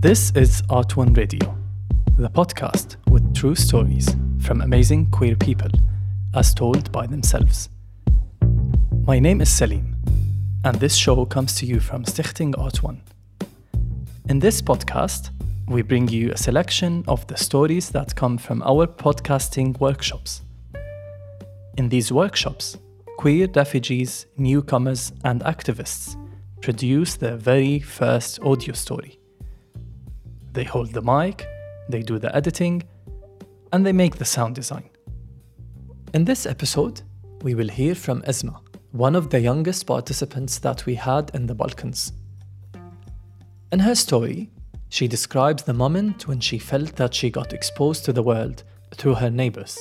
This is Art One Radio, the podcast with true stories from amazing queer people as told by themselves. My name is Salim, and this show comes to you from Stichting Art One. In this podcast, we bring you a selection of the stories that come from our podcasting workshops. In these workshops, queer refugees, newcomers, and activists produce their very first audio story. They hold the mic, they do the editing, and they make the sound design. In this episode, we will hear from Esma, one of the youngest participants that we had in the Balkans. In her story, she describes the moment when she felt that she got exposed to the world through her neighbors.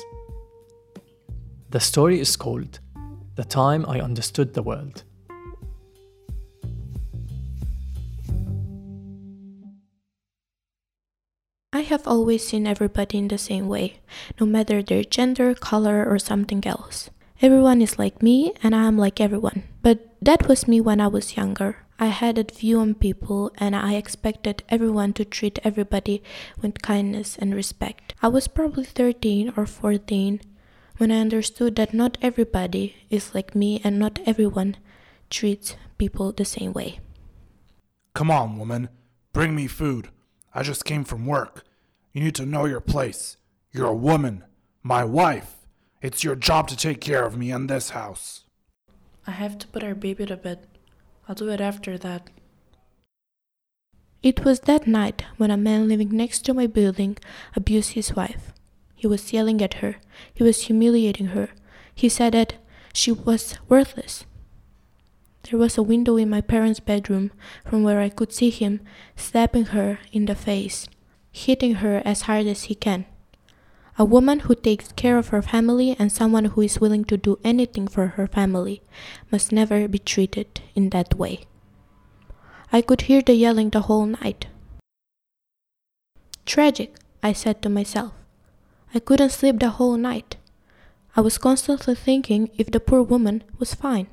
The story is called The Time I Understood the World. Have always seen everybody in the same way, no matter their gender, color, or something else. Everyone is like me, and I am like everyone. But that was me when I was younger. I had that view on people, and I expected everyone to treat everybody with kindness and respect. I was probably 13 or 14 when I understood that not everybody is like me, and not everyone treats people the same way. Come on, woman. Bring me food. I just came from work. You need to know your place. You're a woman, my wife. It's your job to take care of me and this house. I have to put our baby to bed. I'll do it after that. It was that night when a man living next to my building abused his wife. He was yelling at her. He was humiliating her. He said that she was worthless. There was a window in my parents' bedroom from where I could see him slapping her in the face, hitting her as hard as he can. A woman who takes care of her family and someone who is willing to do anything for her family must never be treated in that way. I could hear the yelling the whole night. Tragic, I said to myself. I couldn't sleep the whole night. I was constantly thinking if the poor woman was fine.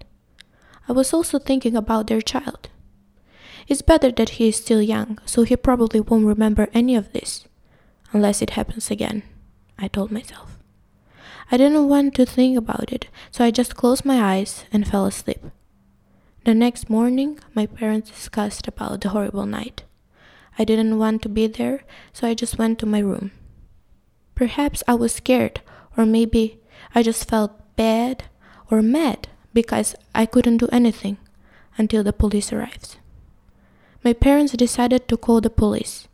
I was also thinking about their child. It's better that he is still young, so he probably won't remember any of this. Unless it happens again, I told myself. I didn't want to think about it, so I just closed my eyes and fell asleep. The next morning, my parents discussed about the horrible night. I didn't want to be there, so I just went to my room. Perhaps I was scared, or maybe I just felt bad or mad because I couldn't do anything until the police arrived. My parents decided to call the police.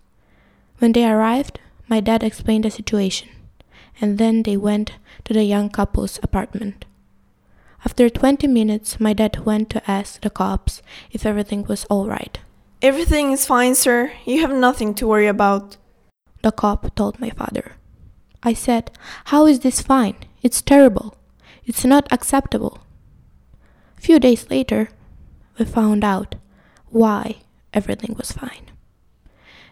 When they arrived, my dad explained the situation, and then they went to the young couple's apartment. After 20 minutes, my dad went to ask the cops if everything was all right. Everything is fine, sir. You have nothing to worry about. The cop told my father. I said, How is this fine? It's terrible. It's not acceptable. A few days later, we found out why everything was fine.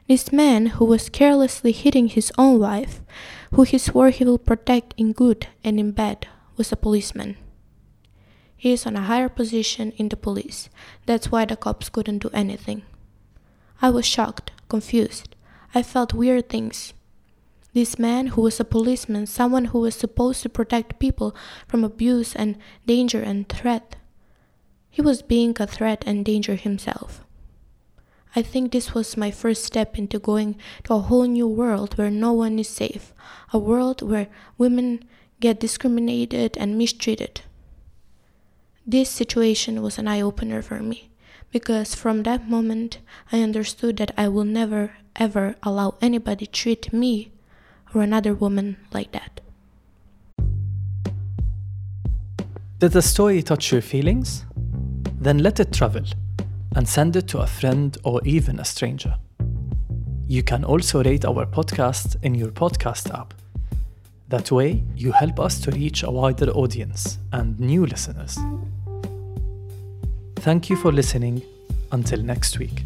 This man who was carelessly hitting his own wife, who he swore he will protect in good and in bad, was a policeman. He is on a higher position in the police. That's why the cops couldn't do anything. I was shocked, confused. I felt weird things. This man, who was a policeman, someone who was supposed to protect people from abuse and danger and threat, he was being a threat and danger himself. I think this was my first step into going to a whole new world where no one is safe, a world where women get discriminated and mistreated. This situation was an eye opener for me because from that moment I understood that I will never ever allow anybody treat me or another woman like that. Did the story touch your feelings? Then let it travel and send it to a friend or even a stranger. You can also rate our podcast in your podcast app. That way, you help us to reach a wider audience and new listeners. Thank you for listening. Until next week.